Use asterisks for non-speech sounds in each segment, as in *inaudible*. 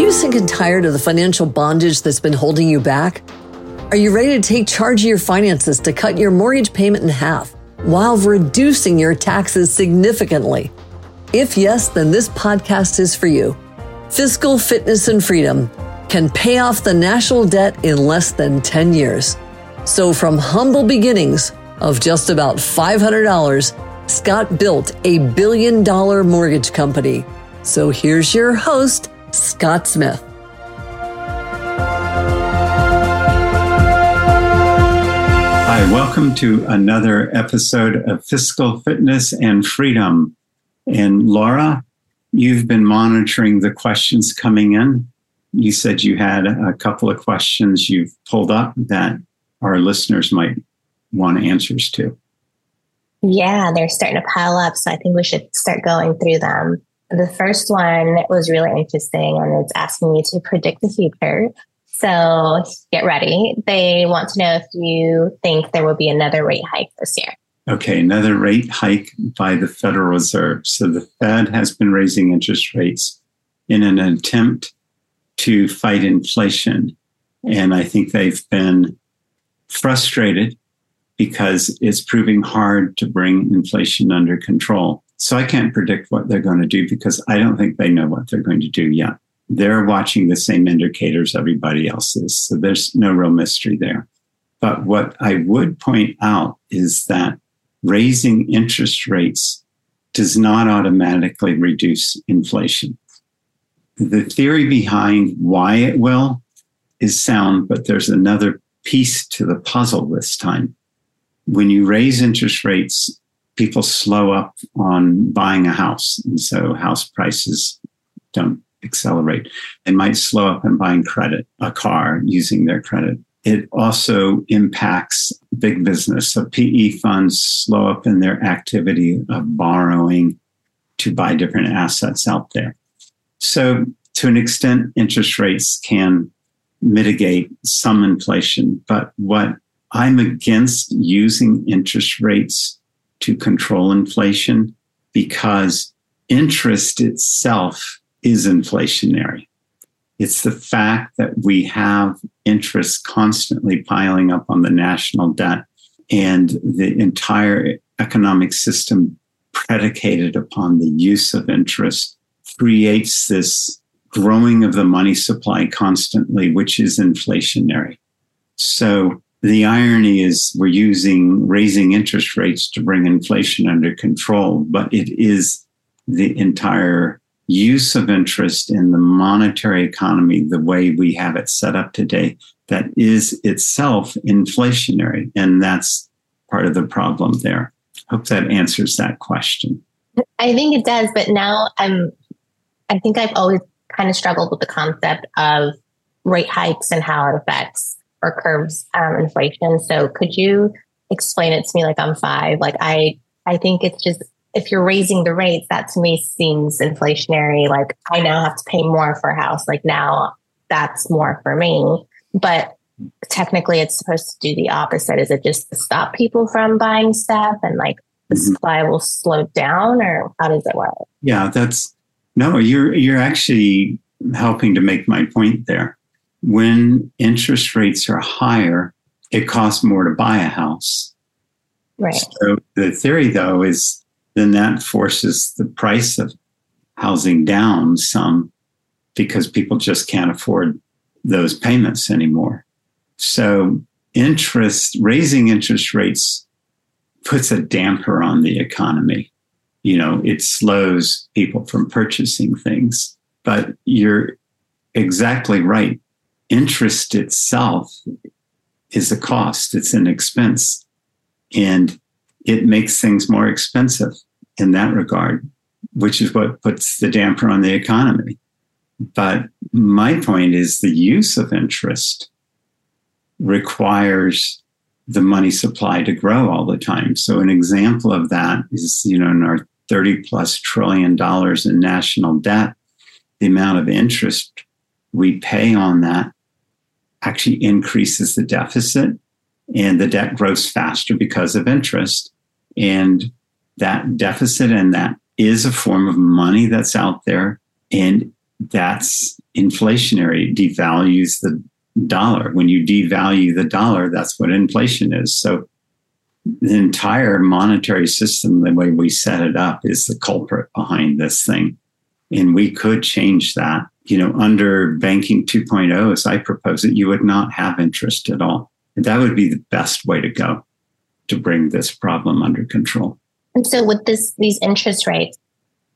you sick and tired of the financial bondage that's been holding you back? Are you ready to take charge of your finances to cut your mortgage payment in half while reducing your taxes significantly? If yes, then this podcast is for you. Fiscal Fitness and Freedom can pay off the national debt in less than 10 years. So, from humble beginnings of just about $500, Scott built a billion dollar mortgage company. So, here's your host, Scott Smith. Hi, welcome to another episode of Fiscal Fitness and Freedom. And Laura, you've been monitoring the questions coming in. You said you had a couple of questions you've pulled up that our listeners might want answers to. Yeah, they're starting to pile up. So I think we should start going through them. The first one was really interesting and it's asking you to predict the future. So get ready. They want to know if you think there will be another rate hike this year. Okay, another rate hike by the Federal Reserve. So the Fed has been raising interest rates in an attempt to fight inflation. And I think they've been frustrated because it's proving hard to bring inflation under control. So I can't predict what they're going to do because I don't think they know what they're going to do yet. They're watching the same indicators everybody else is. So there's no real mystery there. But what I would point out is that raising interest rates does not automatically reduce inflation. The theory behind why it will is sound, but there's another piece to the puzzle this time. When you raise interest rates, people slow up on buying a house. And so house prices don't accelerate. They might slow up in buying credit, a car using their credit. It also impacts big business. So PE funds slow up in their activity of borrowing to buy different assets out there. So to an extent, interest rates can mitigate some inflation. But what I'm against using interest rates to control inflation because interest itself is inflationary. It's the fact that we have interest constantly piling up on the national debt and the entire economic system predicated upon the use of interest creates this growing of the money supply constantly, which is inflationary. So the irony is we're using raising interest rates to bring inflation under control, but it is the entire use of interest in the monetary economy, the way we have it set up today, that is itself inflationary. And that's part of the problem there. Hope that answers that question. I think it does, but now I'm I think I've always kind of struggled with the concept of rate hikes and how it affects or curbs um, inflation. So could you explain it to me like I'm five? Like I, I think it's just if you're raising the rates, that to me seems inflationary. Like I now have to pay more for a house. Like now that's more for me. But technically it's supposed to do the opposite. Is it just to stop people from buying stuff and like the mm-hmm. supply will slow down or how does it work? Yeah, that's no, you're you're actually helping to make my point there. When interest rates are higher, it costs more to buy a house. Right. So the theory though is then that forces the price of housing down some because people just can't afford those payments anymore. So interest raising interest rates puts a damper on the economy you know, it slows people from purchasing things. But you're exactly right. Interest itself is a cost, it's an expense. And it makes things more expensive in that regard, which is what puts the damper on the economy. But my point is the use of interest requires the money supply to grow all the time. So an example of that is, you know, in our 30 plus trillion dollars in national debt, the amount of interest we pay on that actually increases the deficit and the debt grows faster because of interest. And that deficit and that is a form of money that's out there. And that's inflationary, devalues the dollar. When you devalue the dollar, that's what inflation is. So the entire monetary system, the way we set it up, is the culprit behind this thing. And we could change that. You know, under banking 2.0, as I propose it, you would not have interest at all. And that would be the best way to go to bring this problem under control. And so with this these interest rates,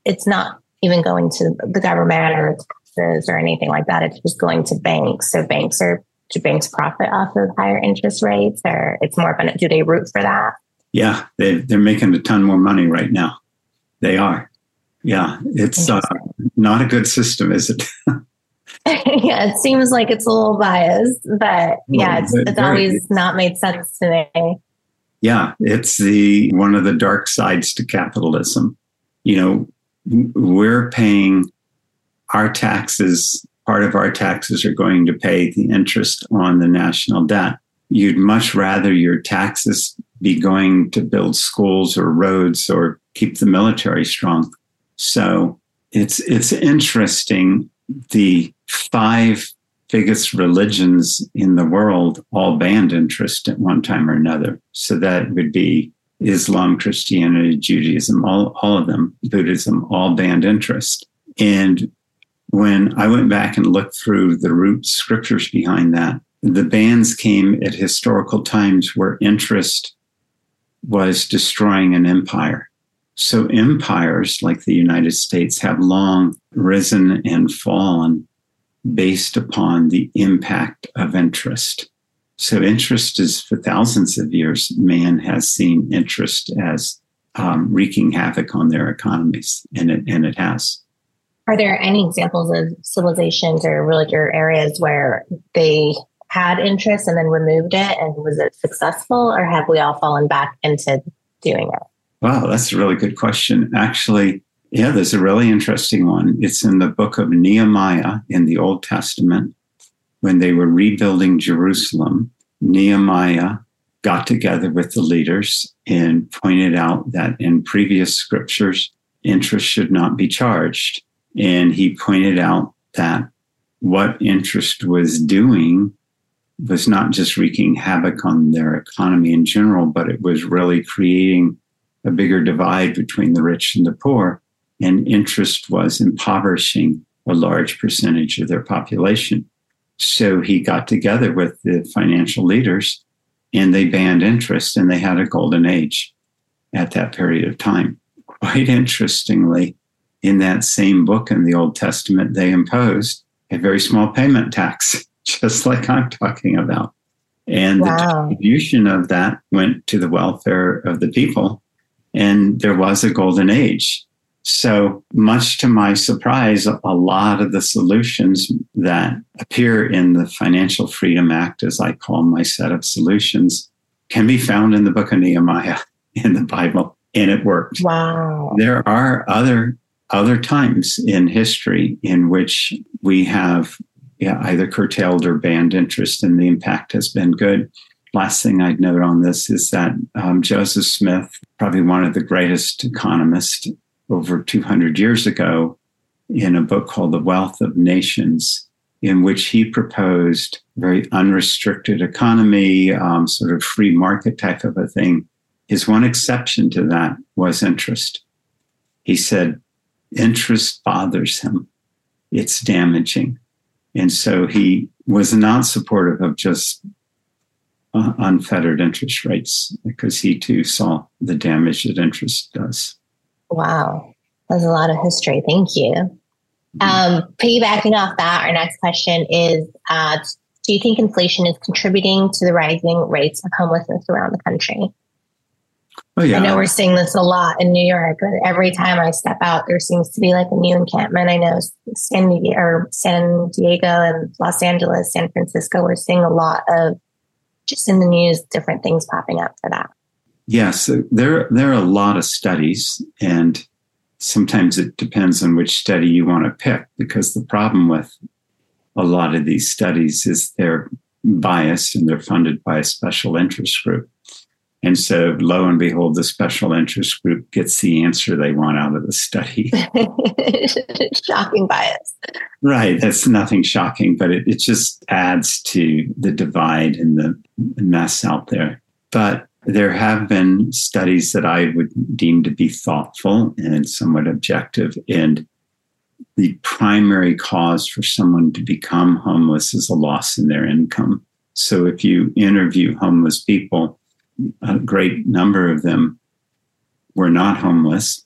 it's not even going to the government or taxes or anything like that. It's just going to banks. So banks are do banks profit off of higher interest rates or it's more of an do they root for that? Yeah, they they're making a ton more money right now. They are. Yeah, it's uh, not a good system, is it? *laughs* yeah, it seems like it's a little biased, but yeah, it's, it's always not made sense to me. Yeah, it's the one of the dark sides to capitalism. You know, we're paying our taxes, part of our taxes are going to pay the interest on the national debt. You'd much rather your taxes be going to build schools or roads or keep the military strong. So it's it's interesting. The five biggest religions in the world all banned interest at one time or another. So that would be Islam, Christianity, Judaism, all, all of them, Buddhism, all banned interest. And when I went back and looked through the root scriptures behind that, the bans came at historical times where interest was destroying an empire. So empires like the United States have long risen and fallen based upon the impact of interest. So interest is for thousands of years, man has seen interest as um, wreaking havoc on their economies, and it and it has. Are there any examples of civilizations or religious or areas where they had interest and then removed it, and was it successful, or have we all fallen back into doing it? Wow, that's a really good question. Actually, yeah, there's a really interesting one. It's in the book of Nehemiah in the Old Testament when they were rebuilding Jerusalem, Nehemiah got together with the leaders and pointed out that in previous scriptures, interest should not be charged. And he pointed out that what interest was doing was not just wreaking havoc on their economy in general, but it was really creating a bigger divide between the rich and the poor. And interest was impoverishing a large percentage of their population. So he got together with the financial leaders and they banned interest and they had a golden age at that period of time. Quite interestingly, in that same book in the Old Testament, they imposed a very small payment tax, *laughs* just like I'm talking about. And wow. the distribution of that went to the welfare of the people. And there was a golden age. So, much to my surprise, a lot of the solutions that appear in the Financial Freedom Act, as I call my set of solutions, can be found in the book of Nehemiah *laughs* in the Bible, and it worked. Wow. There are other other times in history in which we have yeah, either curtailed or banned interest, and the impact has been good. Last thing I'd note on this is that um, Joseph Smith, probably one of the greatest economists over 200 years ago in a book called The Wealth of Nations, in which he proposed very unrestricted economy, um, sort of free market type of a thing. His one exception to that was interest. He said, interest bothers him, it's damaging. And so he was not supportive of just unfettered interest rates because he too saw the damage that interest does. Wow. That's a lot of history. Thank you. Mm-hmm. Um, piggybacking off that, our next question is uh, Do you think inflation is contributing to the rising rates of homelessness around the country? Oh, yeah. I know we're seeing this a lot in New York. But every time I step out, there seems to be like a new encampment. I know San or San Diego and Los Angeles, San Francisco, we're seeing a lot of just in the news, different things popping up for that. Yes, there there are a lot of studies, and sometimes it depends on which study you want to pick. Because the problem with a lot of these studies is they're biased and they're funded by a special interest group. And so, lo and behold, the special interest group gets the answer they want out of the study. *laughs* shocking bias. Right. That's nothing shocking, but it, it just adds to the divide and the mess out there. But there have been studies that I would deem to be thoughtful and somewhat objective. And the primary cause for someone to become homeless is a loss in their income. So if you interview homeless people, a great number of them were not homeless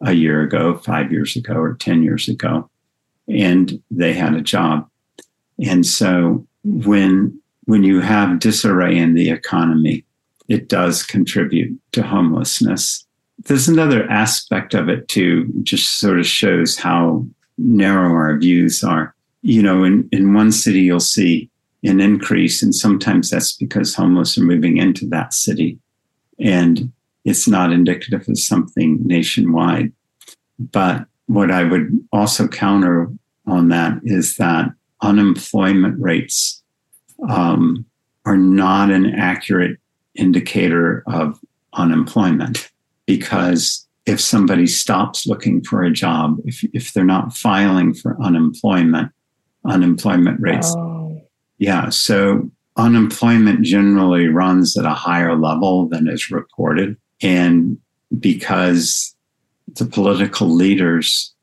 a year ago, five years ago, or 10 years ago, and they had a job. And so when when you have disarray in the economy, it does contribute to homelessness. There's another aspect of it too, just sort of shows how narrow our views are. You know, in, in one city, you'll see an increase. And sometimes that's because homeless are moving into that city. And it's not indicative of something nationwide. But what I would also counter on that is that unemployment rates um, are not an accurate indicator of unemployment because if somebody stops looking for a job, if, if they're not filing for unemployment, unemployment rates oh yeah. So unemployment generally runs at a higher level than is reported. And because the political leaders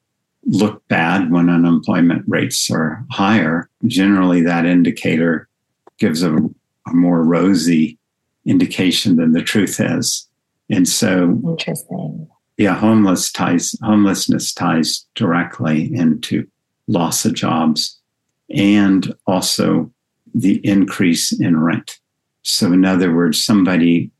look bad when unemployment rates are higher, generally that indicator gives a, a more rosy indication than the truth is. And so interesting. Yeah, homeless ties homelessness ties directly into loss of jobs and also the increase in rent. So, in other words, somebody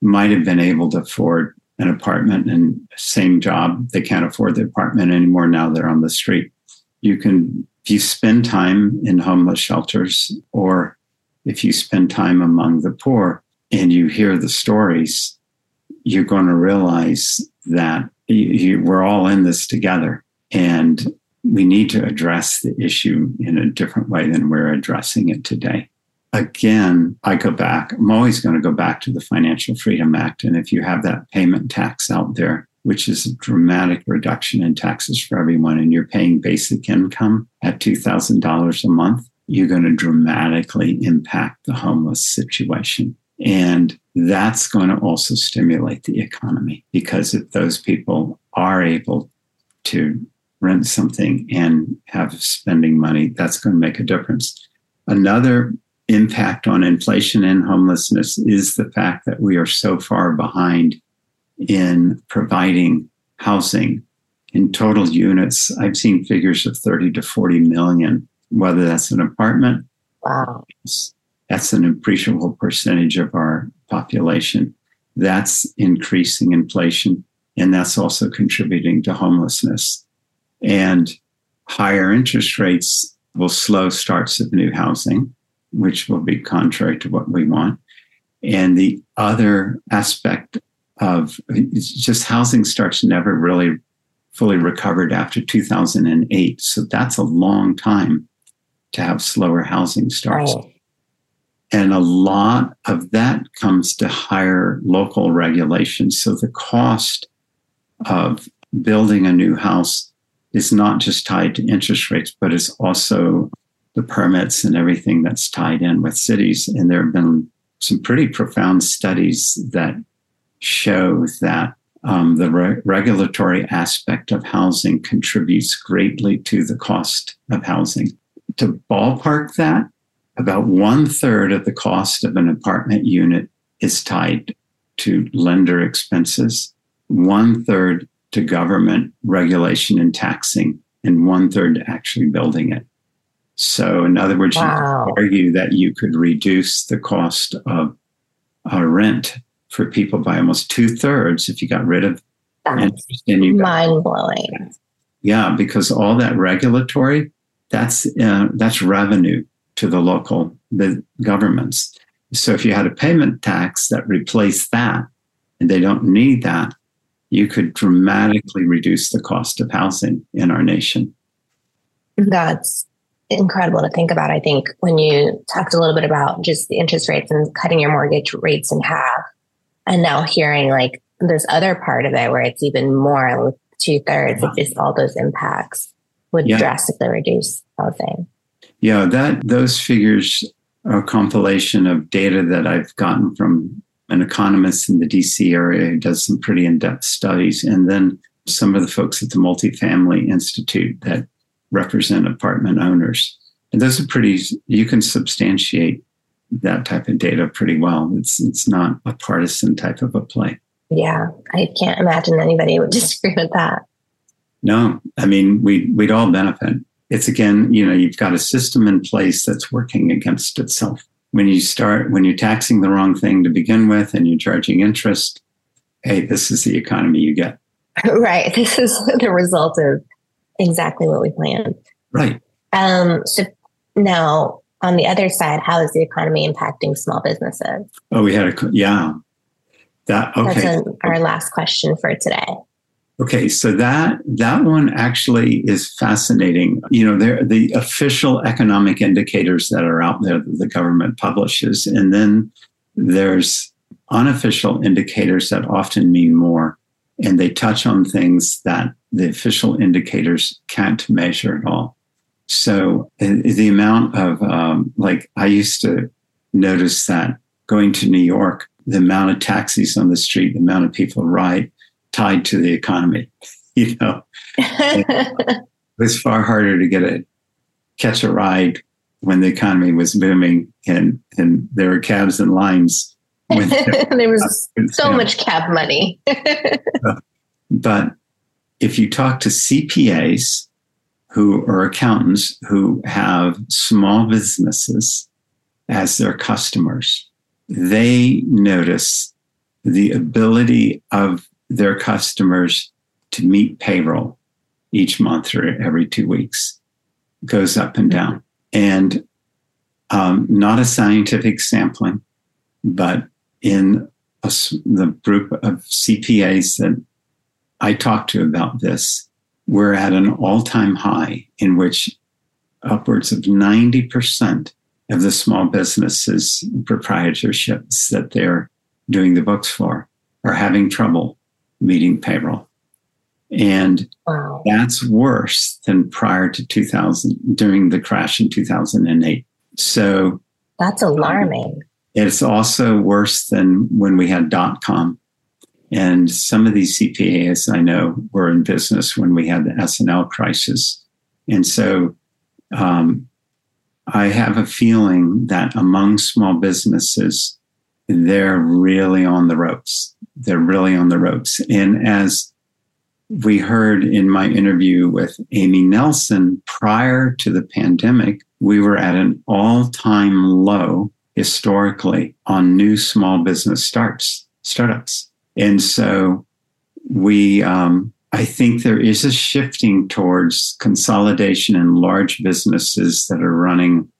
might have been able to afford an apartment and same job, they can't afford the apartment anymore. Now they're on the street. You can, if you spend time in homeless shelters or if you spend time among the poor and you hear the stories, you're going to realize that you, you, we're all in this together. And we need to address the issue in a different way than we're addressing it today. Again, I go back, I'm always going to go back to the Financial Freedom Act. And if you have that payment tax out there, which is a dramatic reduction in taxes for everyone, and you're paying basic income at $2,000 a month, you're going to dramatically impact the homeless situation. And that's going to also stimulate the economy because if those people are able to rent something and have spending money, that's going to make a difference. Another impact on inflation and homelessness is the fact that we are so far behind in providing housing. In total units, I've seen figures of 30 to 40 million, whether that's an apartment. Wow. That's an appreciable percentage of our population. That's increasing inflation, and that's also contributing to homelessness. And higher interest rates will slow starts of new housing, which will be contrary to what we want. And the other aspect of just housing starts never really fully recovered after 2008. So that's a long time to have slower housing starts. Oh. And a lot of that comes to higher local regulations. So the cost of building a new house is not just tied to interest rates, but it's also the permits and everything that's tied in with cities. And there have been some pretty profound studies that show that um, the re- regulatory aspect of housing contributes greatly to the cost of housing. To ballpark that, about one third of the cost of an apartment unit is tied to lender expenses, one third to government regulation and taxing, and one third to actually building it. So, in other words, wow. you could argue that you could reduce the cost of uh, rent for people by almost two thirds if you got rid of you mind blowing. Yeah, because all that regulatory that's uh, that's revenue to the local the governments. So if you had a payment tax that replaced that, and they don't need that, you could dramatically reduce the cost of housing in our nation. That's incredible to think about. I think when you talked a little bit about just the interest rates and cutting your mortgage rates in half, And now hearing like this other part of it where it's even more, with two thirds of just all those impacts would yeah. drastically reduce housing. Yeah, that those figures are a compilation of data that I've gotten from an economist in the DC area who does some pretty in-depth studies, and then some of the folks at the Multifamily Institute that represent apartment owners. And those are pretty you can substantiate that type of data pretty well. It's it's not a partisan type of a play. Yeah, I can't imagine anybody would *laughs* disagree with that. No, I mean we we'd all benefit. It's again, you know, you've got a system in place that's working against itself. When you start when you're taxing the wrong thing to begin with and you're charging interest, hey, this is the economy you get. *laughs* Right. This is *laughs* the result of exactly what we planned. Right. Um, so now on the other side, how is the economy impacting small businesses? Oh, we had a yeah. That okay. That's our last question for today. Okay, so that that one actually is fascinating. You know, there the official economic indicators that are out there that the government publishes, and then there's unofficial indicators that often mean more, and they touch on things that the official indicators can't measure at all. So the amount of um, like I used to notice that going to New York, the amount of taxis on the street, the amount of people ride, tied to the economy. *laughs* You know, *laughs* it was far harder to get a catch a ride when the economy was booming and and there were cabs and lines. *laughs* there was so much cab money. but if you talk to CPAs who are accountants who have small businesses as their customers, they notice the ability of their customers to meet payroll each month or every two weeks goes up and down. And um, not a scientific sampling, but in a, the group of CPAs that I talked to about this, we're at an all time high in which upwards of 90% of the small businesses proprietorships that they're doing the books for are having trouble meeting payroll. And wow. that's worse than prior to 2000, during the crash in 2008. So that's alarming. It's also worse than when we had dot com and some of these CPAs I know were in business when we had the S&L crisis. And so um, I have a feeling that among small businesses, they're really on the ropes. They're really on the ropes. And as we heard in my interview with Amy Nelson prior to the pandemic, we were at an all time low historically on new small business starts, startups. And so we, um, I think there is a shifting towards consolidation in large businesses that are running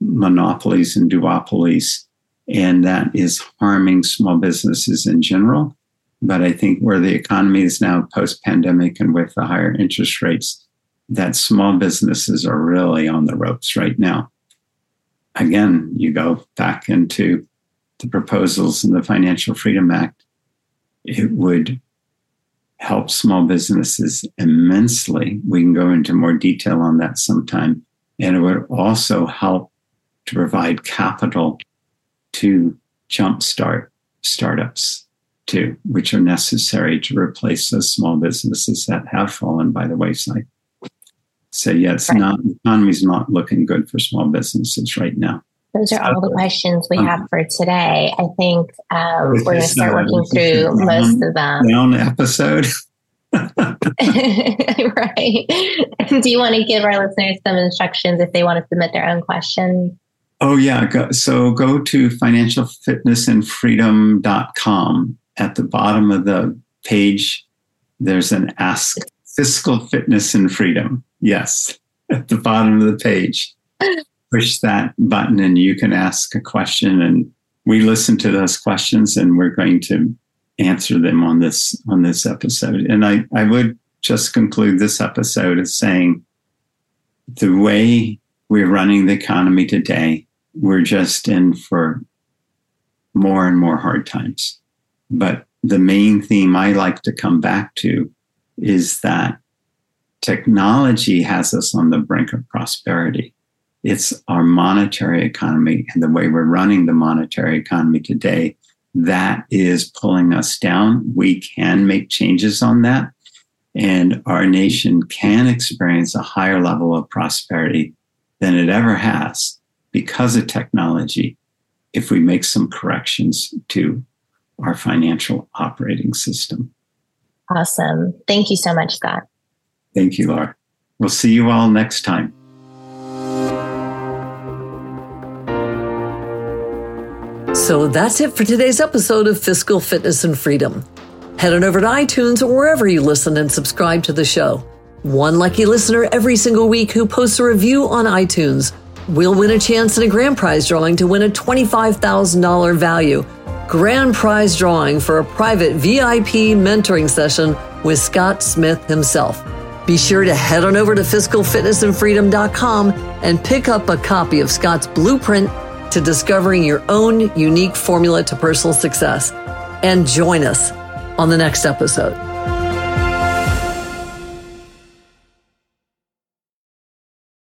monopolies and duopolies. And that is harming small businesses in general. But I think where the economy is now post pandemic and with the higher interest rates, that small businesses are really on the ropes right now. Again, you go back into the proposals in the Financial Freedom Act it would help small businesses immensely. We can go into more detail on that sometime. And it would also help to provide capital to jumpstart startups too, which are necessary to replace those small businesses that have fallen by the wayside. So yeah, it's right. not the economy's not looking good for small businesses right now. Those are all the questions we have for today. I think um, we're going to start working through most of them. Down episode. *laughs* *laughs* right. *laughs* Do you want to give our listeners some instructions if they want to submit their own questions? Oh, yeah. Go, so go to financialfitnessandfreedom.com. At the bottom of the page, there's an Ask Fiscal Fitness and Freedom. Yes, at the bottom of the page push that button and you can ask a question and we listen to those questions and we're going to answer them on this on this episode and i i would just conclude this episode as saying the way we're running the economy today we're just in for more and more hard times But the main theme I like to come back to is that technology has us on the brink of prosperity. It's our monetary economy and the way we're running the monetary economy today that is pulling us down. We can make changes on that. And our nation can experience a higher level of prosperity than it ever has because of technology if we make some corrections to our financial operating system. Awesome. Thank you so much, Scott. Thank you, Laura. We'll see you all next time. So that's it for today's episode of Fiscal Fitness and Freedom. Head on over to iTunes or wherever you listen and subscribe to the show. One lucky listener every single week who posts a review on iTunes will win a chance in a grand prize drawing to win a $25,000 value grand prize drawing for a private VIP mentoring session with Scott Smith himself. Be sure to head on over to fiscalfitnessandfreedom.com and pick up a copy of Scott's blueprint to discovering your own unique formula to personal success. And join us on the next episode.